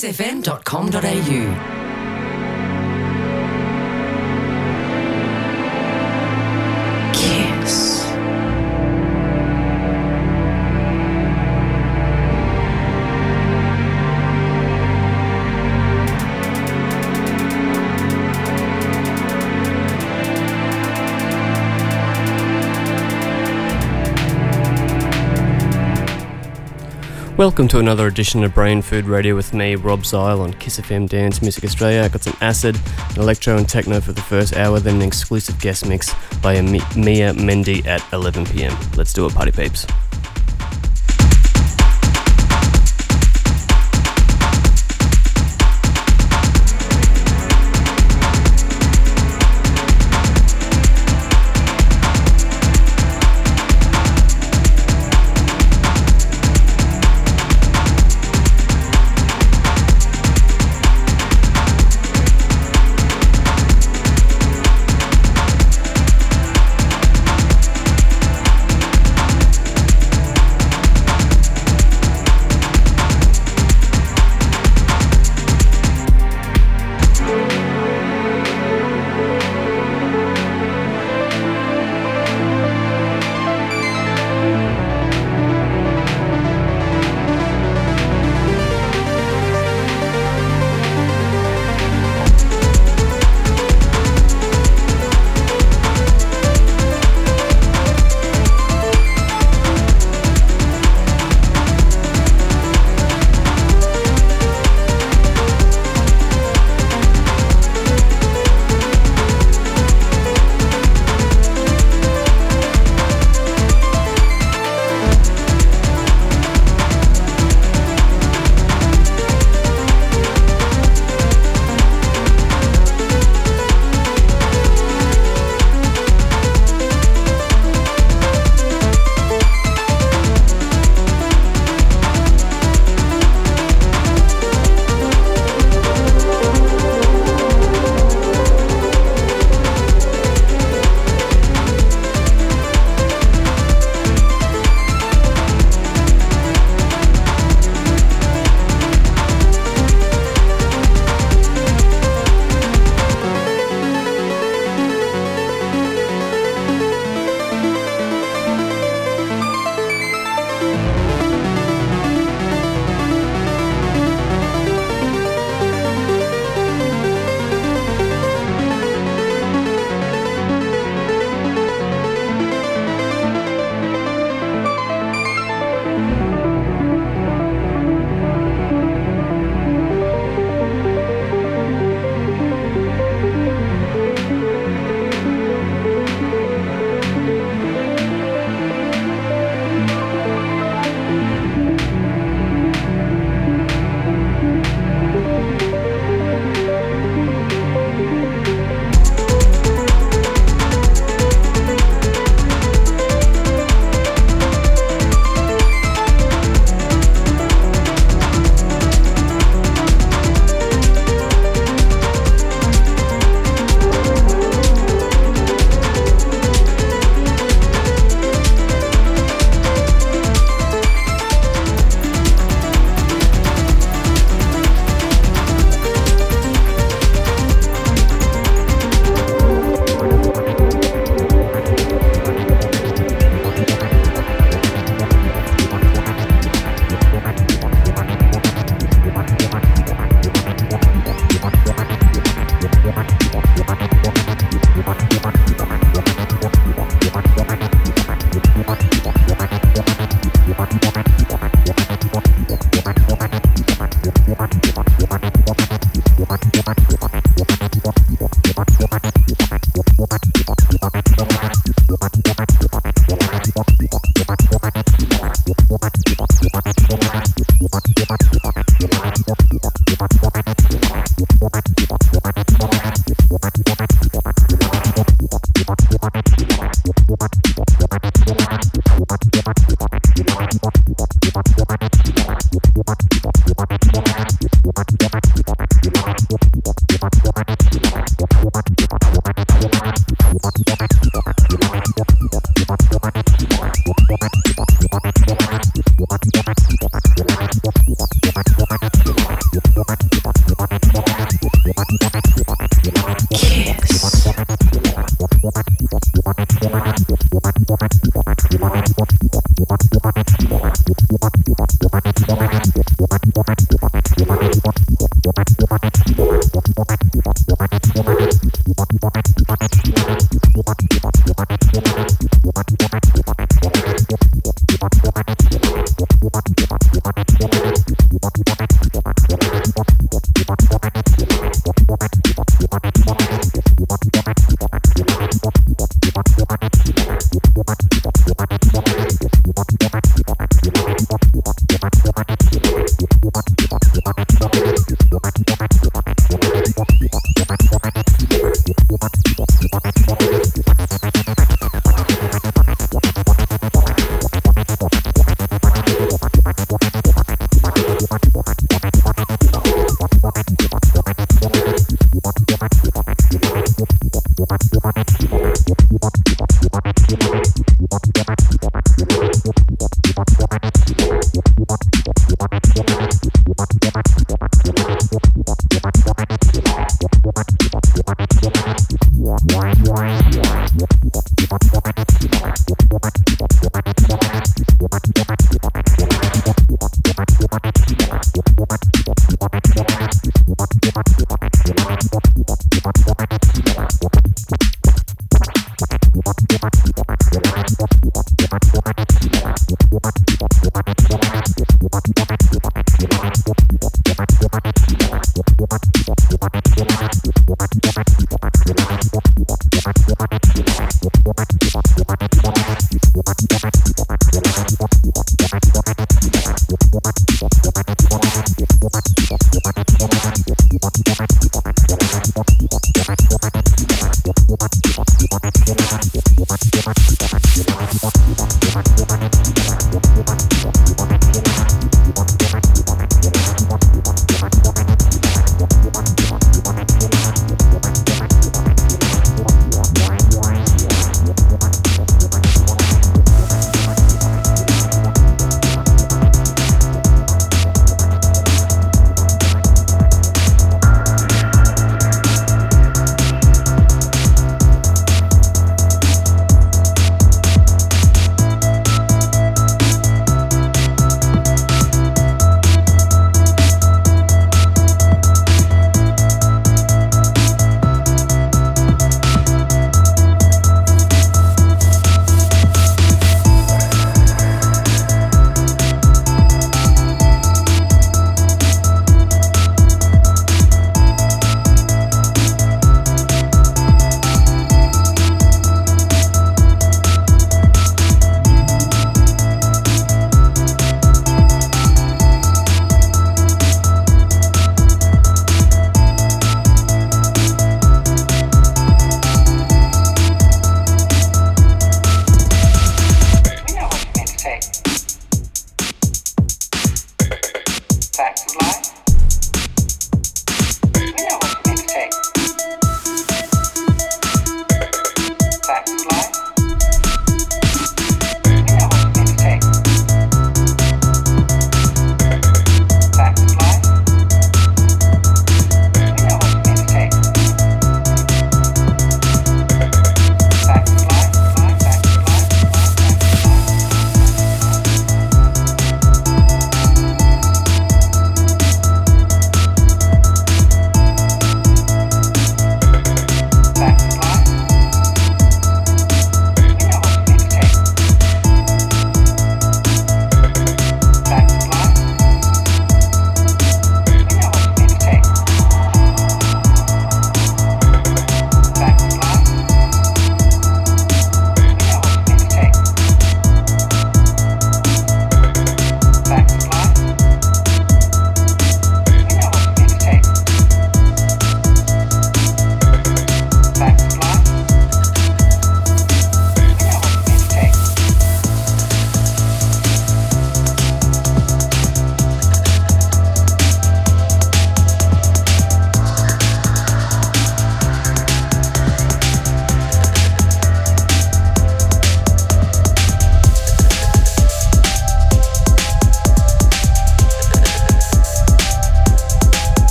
kissfm.com.au. Welcome to another edition of Brain Food Radio with me, Rob Zile, on Kiss FM Dance Music Australia. I got some acid, and electro, and techno for the first hour, then an exclusive guest mix by Mia Mendy at 11 pm. Let's do it, party peeps.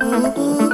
嗯嗯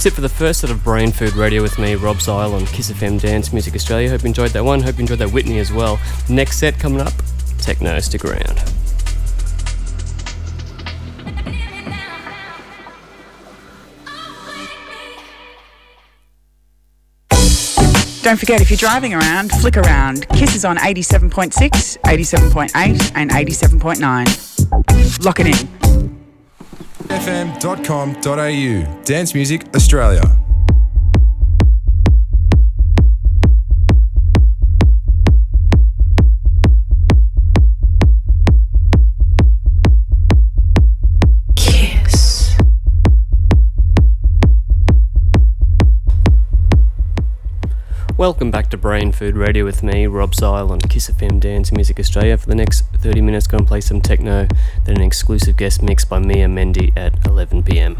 That's it for the first set of Brain Food Radio with me, Rob Zile on Kiss FM Dance Music Australia. Hope you enjoyed that one. Hope you enjoyed that Whitney as well. Next set coming up, techno. Stick around. Don't forget, if you're driving around, flick around. Kiss is on 87.6, 87.8, and 87.9. Lock it in. Dance Music Australia. Welcome back to Brain Food Radio with me, Rob Zile on Kiss FM Dance Music Australia. For the next 30 minutes, going to play some techno, then an exclusive guest mix by Mia Mendy at 11 pm.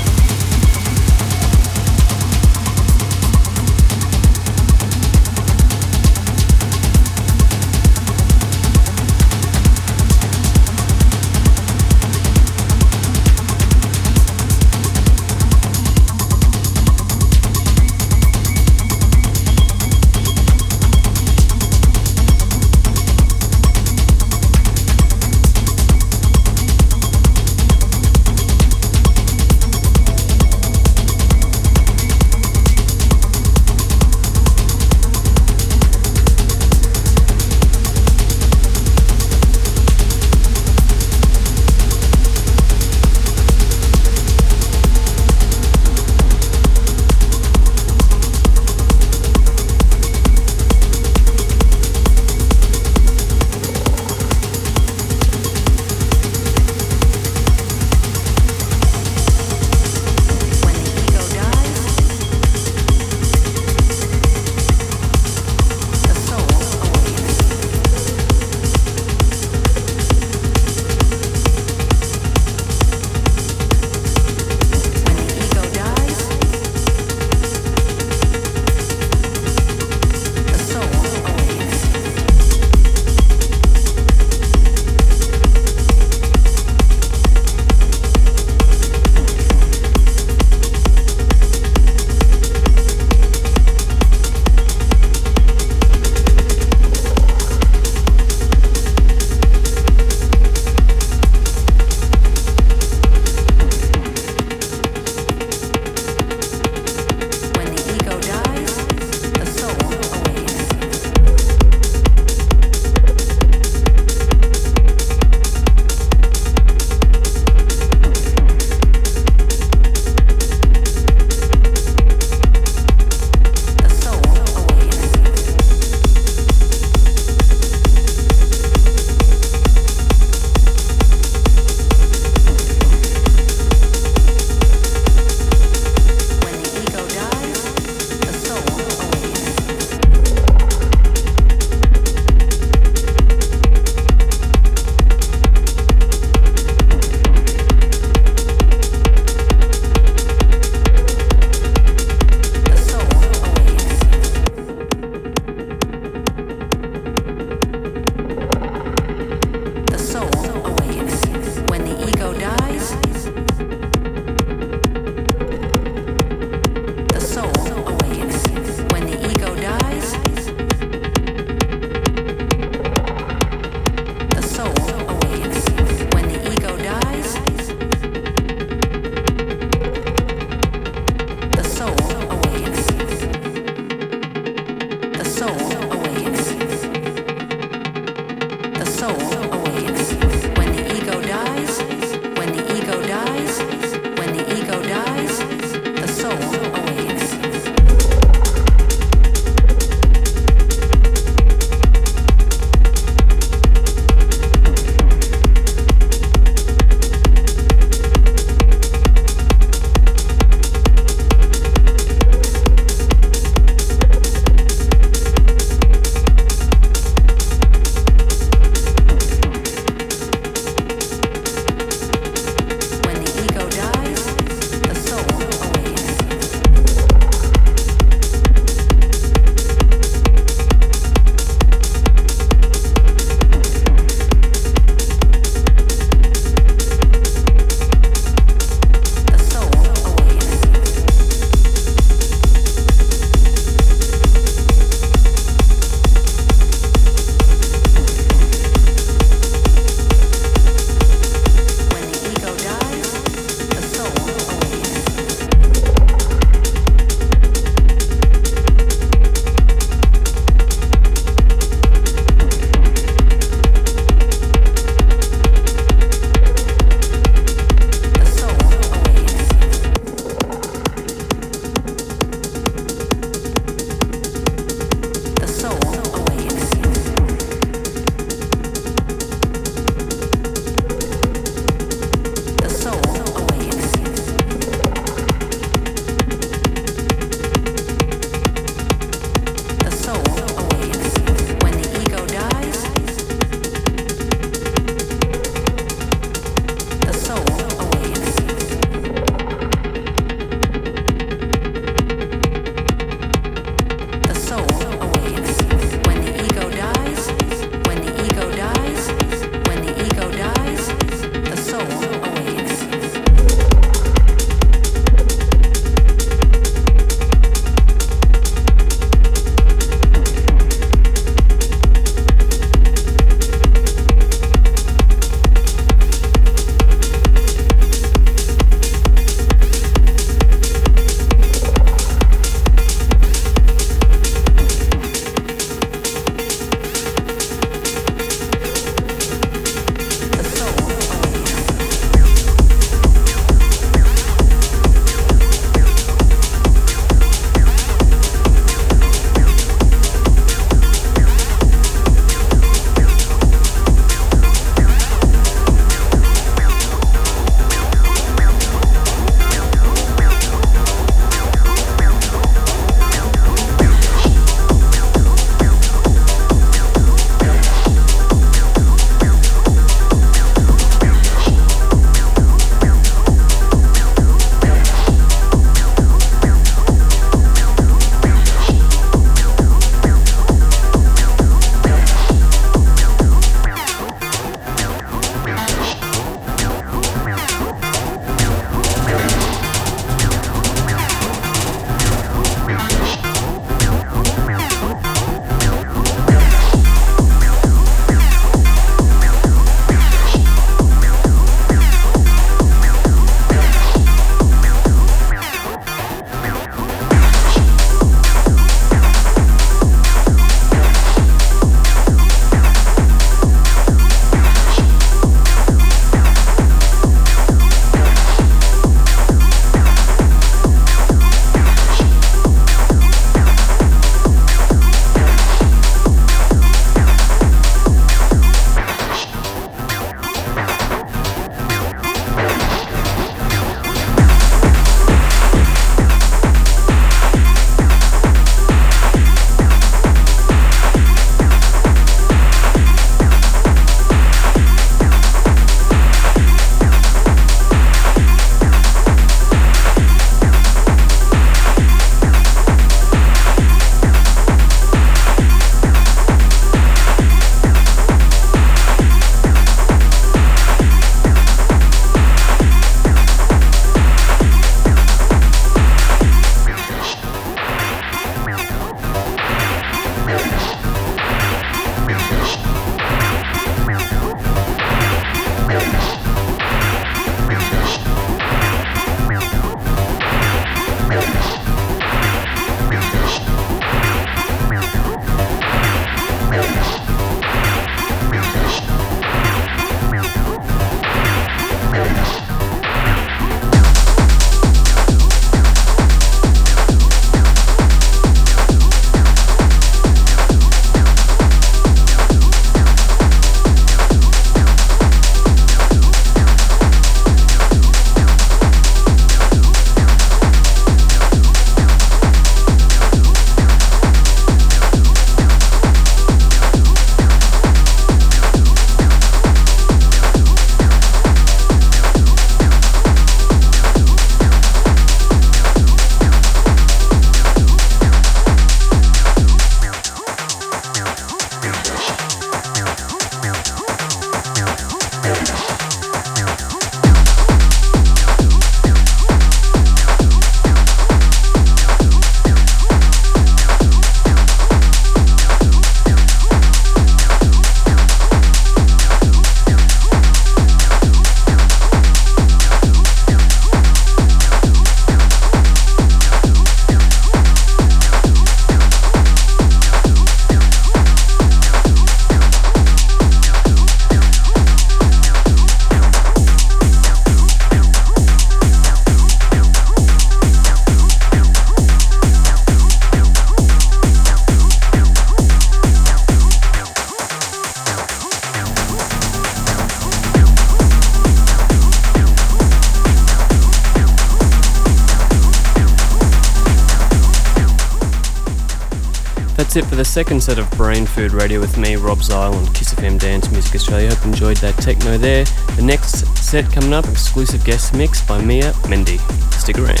For the second set of Brain Food Radio with me, Rob Zile, on Kiss FM Dance Music Australia. Hope you enjoyed that techno there. The next set coming up, exclusive guest mix by Mia Mendy. Stick around.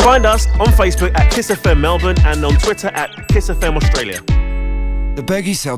Find us on Facebook at Kiss FM Melbourne and on Twitter at Kiss FM Australia. The Bergie Cell